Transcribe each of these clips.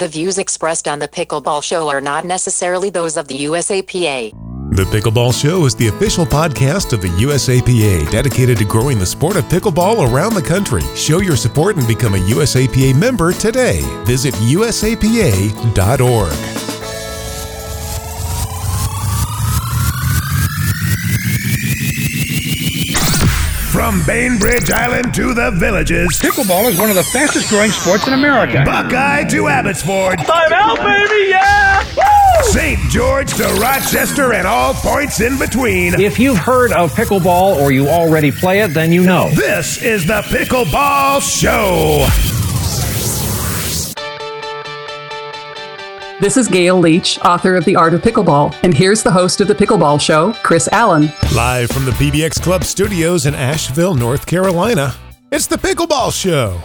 The views expressed on the Pickleball Show are not necessarily those of the USAPA. The Pickleball Show is the official podcast of the USAPA dedicated to growing the sport of pickleball around the country. Show your support and become a USAPA member today. Visit usapa.org. From Bainbridge Island to the villages, Pickleball is one of the fastest growing sports in America. Buckeye to Abbotsford, Time out, baby, yeah! Woo! St. George to Rochester, and all points in between. If you've heard of pickleball or you already play it, then you know. This is the Pickleball Show. This is Gale Leach, author of The Art of Pickleball, and here's the host of The Pickleball Show, Chris Allen. Live from the PBX Club studios in Asheville, North Carolina, it's the Pickleball Show.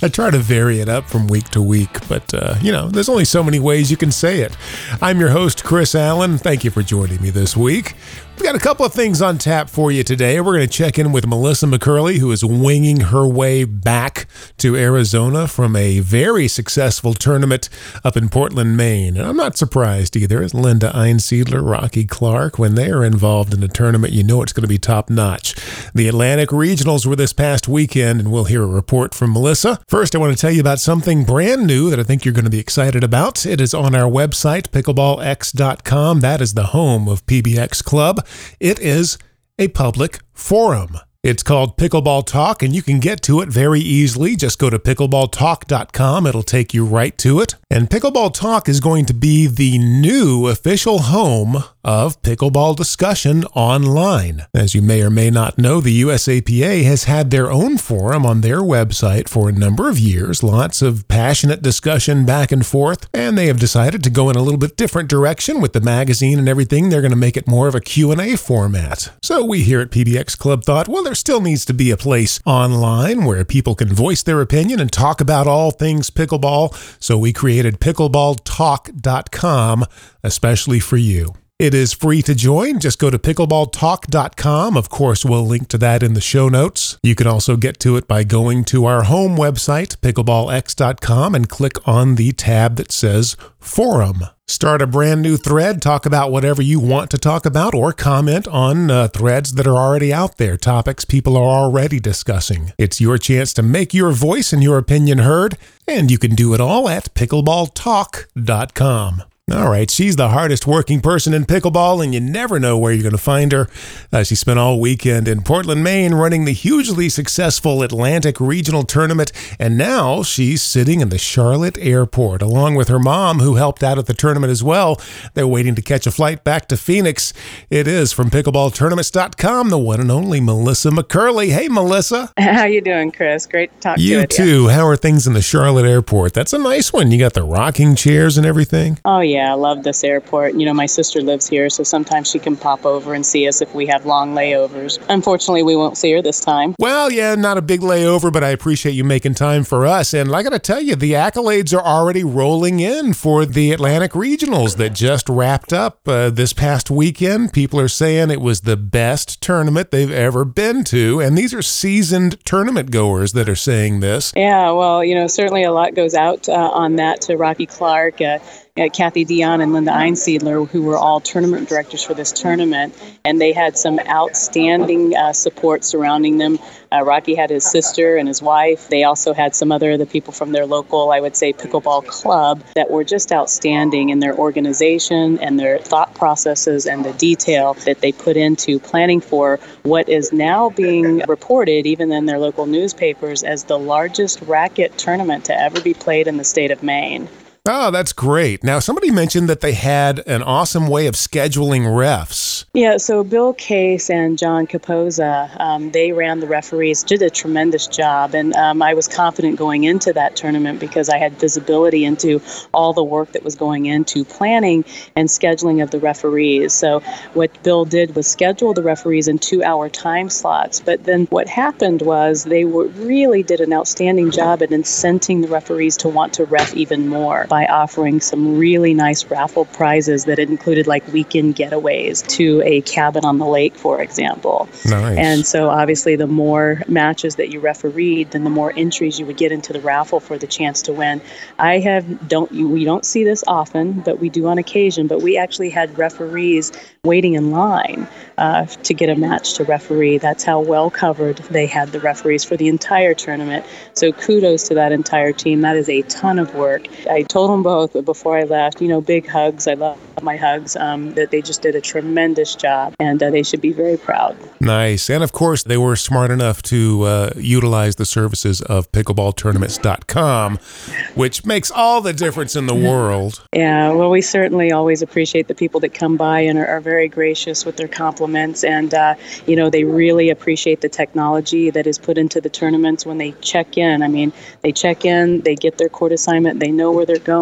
I try to vary it up from week to week, but uh, you know, there's only so many ways you can say it. I'm your host, Chris Allen. Thank you for joining me this week. We got a couple of things on tap for you today. We're going to check in with Melissa McCurley, who is winging her way back to Arizona from a very successful tournament up in Portland, Maine. And I'm not surprised either. As Linda Einsiedler, Rocky Clark, when they are involved in a tournament, you know it's going to be top notch. The Atlantic Regionals were this past weekend, and we'll hear a report from Melissa. First, I want to tell you about something brand new that I think you're going to be excited about. It is on our website, pickleballx.com. That is the home of PBX Club. It is a public forum. It's called Pickleball Talk, and you can get to it very easily. Just go to pickleballtalk.com. It'll take you right to it. And Pickleball Talk is going to be the new official home of pickleball discussion online. As you may or may not know, the USAPA has had their own forum on their website for a number of years, lots of passionate discussion back and forth, and they have decided to go in a little bit different direction with the magazine and everything. They're going to make it more of a Q&A format. So we here at PBX Club thought, well, there still needs to be a place online where people can voice their opinion and talk about all things pickleball. So we created pickleballtalk.com especially for you. It is free to join. Just go to pickleballtalk.com. Of course, we'll link to that in the show notes. You can also get to it by going to our home website, pickleballx.com, and click on the tab that says Forum. Start a brand new thread, talk about whatever you want to talk about, or comment on uh, threads that are already out there, topics people are already discussing. It's your chance to make your voice and your opinion heard, and you can do it all at pickleballtalk.com. All right, she's the hardest working person in pickleball, and you never know where you're going to find her. Uh, she spent all weekend in Portland, Maine, running the hugely successful Atlantic Regional Tournament, and now she's sitting in the Charlotte airport along with her mom, who helped out at the tournament as well. They're waiting to catch a flight back to Phoenix. It is from pickleballtournaments.com, the one and only Melissa McCurley. Hey, Melissa. How you doing, Chris? Great to talk to you to you. too. How are things in the Charlotte airport? That's a nice one. You got the rocking chairs and everything. Oh yeah, I love this airport. You know, my sister lives here, so sometimes she can pop over and see us if we have long layovers. Unfortunately, we won't see her this time. Well, yeah, not a big layover, but I appreciate you making time for us. And I got to tell you, the accolades are already rolling in for the Atlantic Regionals that just wrapped up uh, this past weekend. People are saying it was the best tournament they've ever been to. And these are seasoned tournament goers that are saying this. Yeah, well, you know, certainly a lot goes out uh, on that to Rocky Clark. Uh, uh, Kathy Dion and Linda Einsiedler, who were all tournament directors for this tournament, and they had some outstanding uh, support surrounding them. Uh, Rocky had his sister and his wife. They also had some other of the people from their local, I would say, pickleball club that were just outstanding in their organization and their thought processes and the detail that they put into planning for what is now being reported, even in their local newspapers, as the largest racket tournament to ever be played in the state of Maine. Oh, that's great. Now, somebody mentioned that they had an awesome way of scheduling refs. Yeah, so Bill Case and John Capoza, um, they ran the referees, did a tremendous job. And um, I was confident going into that tournament because I had visibility into all the work that was going into planning and scheduling of the referees. So, what Bill did was schedule the referees in two hour time slots. But then what happened was they were, really did an outstanding job at incenting the referees to want to ref even more by offering some really nice raffle prizes that included like weekend getaways to a cabin on the lake, for example. Nice. And so obviously, the more matches that you refereed, then the more entries you would get into the raffle for the chance to win. I have don't we don't see this often, but we do on occasion. But we actually had referees waiting in line uh, to get a match to referee. That's how well covered they had the referees for the entire tournament. So kudos to that entire team. That is a ton of work. I told them both before I left, you know, big hugs. I love my hugs. Um, that they just did a tremendous job, and uh, they should be very proud. Nice. And of course, they were smart enough to uh, utilize the services of pickleballtournaments.com, which makes all the difference in the world. Yeah, well, we certainly always appreciate the people that come by and are, are very gracious with their compliments. And, uh, you know, they really appreciate the technology that is put into the tournaments when they check in. I mean, they check in, they get their court assignment, they know where they're going,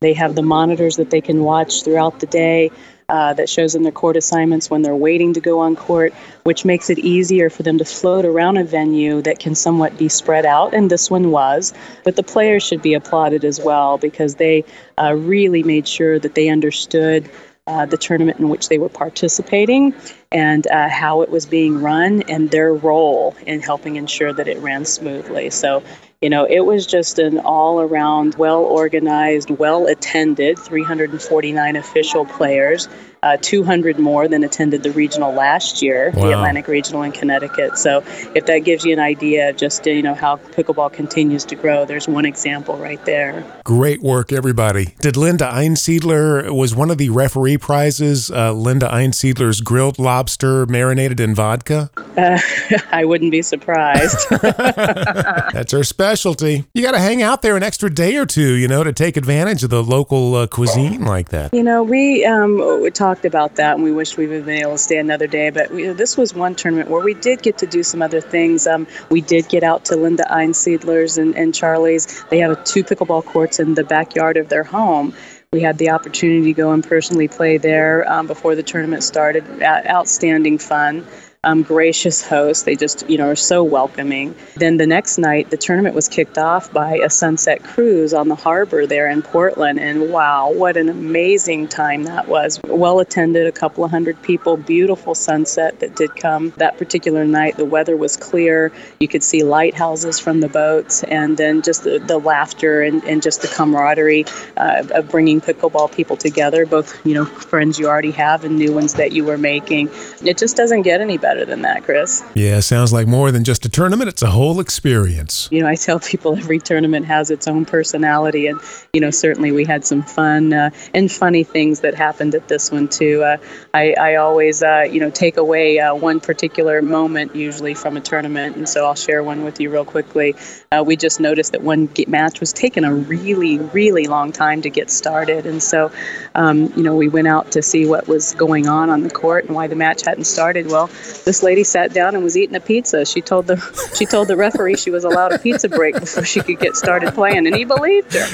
they have the monitors that they can watch throughout the day. Uh, that shows them their court assignments when they're waiting to go on court, which makes it easier for them to float around a venue that can somewhat be spread out, and this one was. But the players should be applauded as well because they uh, really made sure that they understood uh, the tournament in which they were participating and uh, how it was being run and their role in helping ensure that it ran smoothly. So, you know, it was just an all around, well organized, well attended 349 official players. Uh, 200 more than attended the regional last year, Wow. the Atlantic Regional in Connecticut. So, if that gives you an idea of just you know how pickleball continues to grow, there's one example right there. Great work, everybody. Did Linda Einsiedler, was one of the referee prizes uh, Linda Einsiedler's grilled lobster marinated in vodka? Uh, I wouldn't be surprised. That's her specialty. You got to hang out there an extra day or two, you know, to take advantage of the local uh, cuisine like that. You know, we um, we talked about that, and we wished we would have been able to stay another day. But we, this was one tournament where we did get to do some other things. Um, we did get out to Linda Einsiedler's and, and Charlie's. They have two pickleball courts in the backyard of their home. We had the opportunity to go and personally play there um, before the tournament started. Uh, outstanding fun. Um, gracious hosts. They just, you know, are so welcoming. Then the next night, the tournament was kicked off by a sunset cruise on the harbor there in Portland. And wow, what an amazing time that was. Well attended, a couple of hundred people, beautiful sunset that did come that particular night. The weather was clear. You could see lighthouses from the boats, and then just the, the laughter and, and just the camaraderie uh, of bringing pickleball people together, both, you know, friends you already have and new ones that you were making. It just doesn't get any better than that, Chris. Yeah, sounds like more than just a tournament. It's a whole experience. You know, I tell people every tournament has its own personality, and you know, certainly we had some fun uh, and funny things that happened at this one too. Uh, I, I always, uh, you know, take away uh, one particular moment usually from a tournament, and so I'll share one with you real quickly. Uh, we just noticed that one match was taking a really, really long time to get started, and so, um, you know, we went out to see what was going on on the court and why the match hadn't started. Well, this lady sat down and was eating a pizza. She told the she told the referee she was allowed a pizza break before she could get started playing, and he believed her.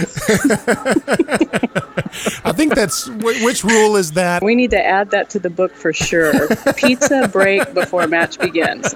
I think that's which rule is that? We need to add that to the book for sure. Pizza break before match begins.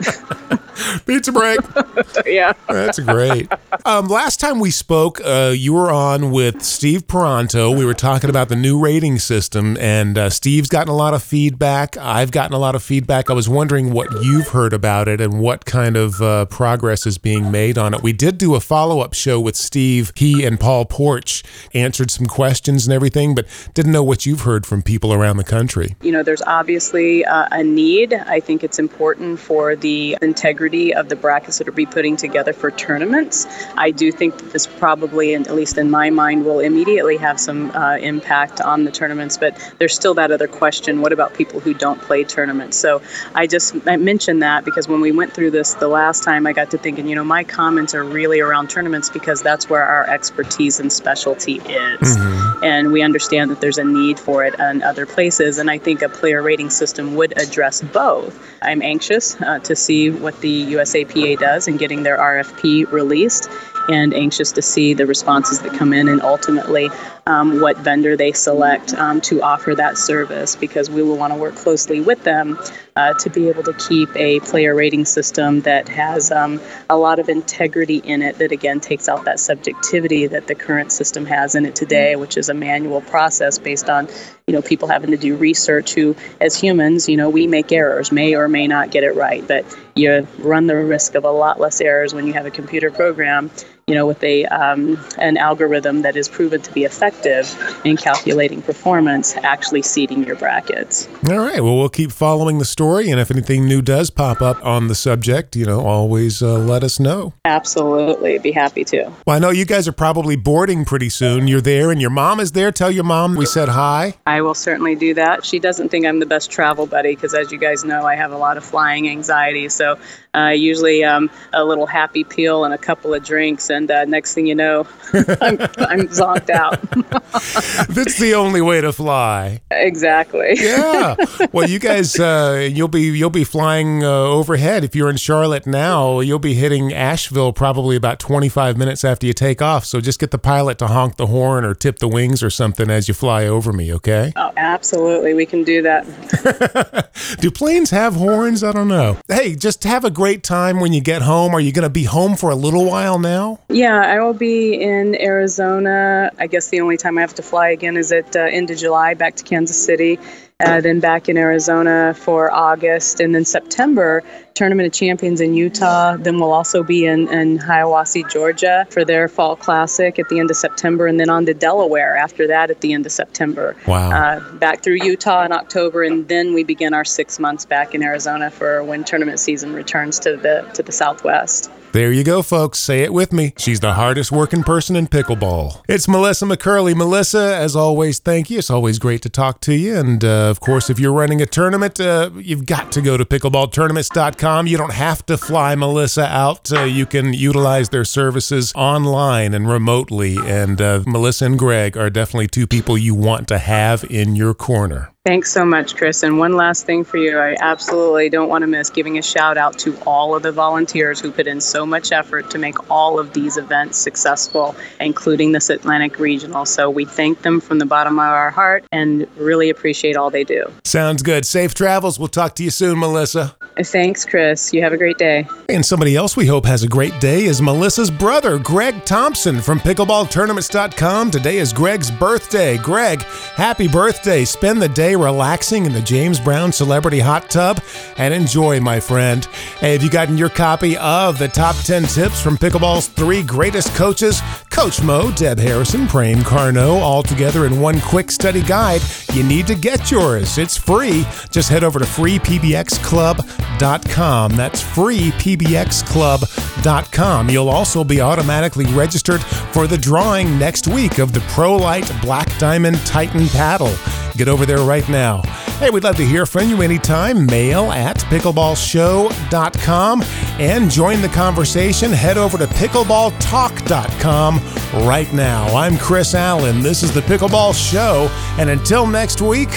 Pizza break. yeah. That's great. Um, last time we spoke, uh, you were on with Steve Paranto. We were talking about the new rating system, and uh, Steve's gotten a lot of feedback. I've gotten a lot of feedback. I was wondering what you've heard about it and what kind of uh, progress is being made on it. We did do a follow up show with Steve. He and Paul Porch answered some questions and everything, but didn't know what you've heard from people around the country. You know, there's obviously uh, a need. I think it's important for the integrity of the brackets that are be putting together for tournaments. I do think that this probably, and at least in my mind, will immediately have some uh, impact on the tournaments. But there's still that other question: what about people who don't play tournaments? So I just I mentioned that because when we went through this the last time, I got to thinking, you know, my comments are really around tournaments because that's where our expertise and specialty is, and we understand that there's a need for it in other places. And I think a player rating system would address both. I'm anxious uh, to see what the USAPA does in getting their RFP released and anxious to see the responses that come in and ultimately um, what vendor they select um, to offer that service because we will want to work closely with them uh, to be able to keep a player rating system that has um, a lot of integrity in it that again takes out that subjectivity that the current system has in it today which is a manual process based on you know people having to do research who as humans you know we make errors may or may not get it right. But you run the risk of a lot less errors when you have a computer program you know, with a um, an algorithm that is proven to be effective in calculating performance, actually seeding your brackets. All right. Well, we'll keep following the story, and if anything new does pop up on the subject, you know, always uh, let us know. Absolutely, be happy to. Well, I know you guys are probably boarding pretty soon. You're there, and your mom is there. Tell your mom we said hi. I will certainly do that. She doesn't think I'm the best travel buddy because, as you guys know, I have a lot of flying anxiety. So, uh, usually um, a little happy peel and a couple of drinks and uh, next thing you know, I'm, I'm zonked out. That's the only way to fly. Exactly. yeah. Well, you guys, uh, you'll be you'll be flying uh, overhead. If you're in Charlotte now, you'll be hitting Asheville probably about 25 minutes after you take off. So just get the pilot to honk the horn or tip the wings or something as you fly over me. Okay. Absolutely. We can do that. do planes have horns? I don't know. Hey, just have a great time when you get home. Are you going to be home for a little while now? Yeah, I will be in Arizona. I guess the only time I have to fly again is at uh, end of July back to Kansas City. Uh, then back in Arizona for August, and then September, Tournament of Champions in Utah. Then we'll also be in, in Hiawassee, Georgia for their Fall Classic at the end of September, and then on to Delaware after that at the end of September. Wow. Uh, back through Utah in October, and then we begin our six months back in Arizona for when tournament season returns to the to the Southwest. There you go, folks. Say it with me. She's the hardest working person in pickleball. It's Melissa McCurley. Melissa, as always, thank you. It's always great to talk to you. And uh, of course, if you're running a tournament, uh, you've got to go to pickleballtournaments.com. You don't have to fly Melissa out. Uh, you can utilize their services online and remotely. And uh, Melissa and Greg are definitely two people you want to have in your corner. Thanks so much, Chris. And one last thing for you, I absolutely don't want to miss giving a shout out to all of the volunteers who put in so much effort to make all of these events successful, including this Atlantic Regional. So we thank them from the bottom of our heart and really appreciate all they do. Sounds good. Safe travels. We'll talk to you soon, Melissa. Thanks, Chris. You have a great day. And somebody else we hope has a great day is Melissa's brother, Greg Thompson from pickleballtournaments.com. Today is Greg's birthday. Greg, happy birthday. Spend the day relaxing in the James Brown Celebrity Hot Tub and enjoy, my friend. Hey, have you gotten your copy of the top 10 tips from pickleball's three greatest coaches? Coach Mo, Deb Harrison, Prem Carnot, all together in one quick study guide. You need to get yours. It's free. Just head over to freepbxclub.com. That's freepbxclub.com. You'll also be automatically registered for the drawing next week of the ProLite Black Diamond Titan paddle. Get over there right now. Hey, we'd love to hear from you anytime. Mail at pickleballshow.com and join the conversation. Head over to pickleballtalk.com right now. I'm Chris Allen. This is the Pickleball Show. And until next week,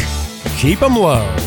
keep them low.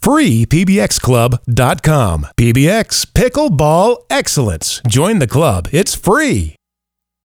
freepbxclub.com. PBX Pickleball Excellence. Join the club. It's free.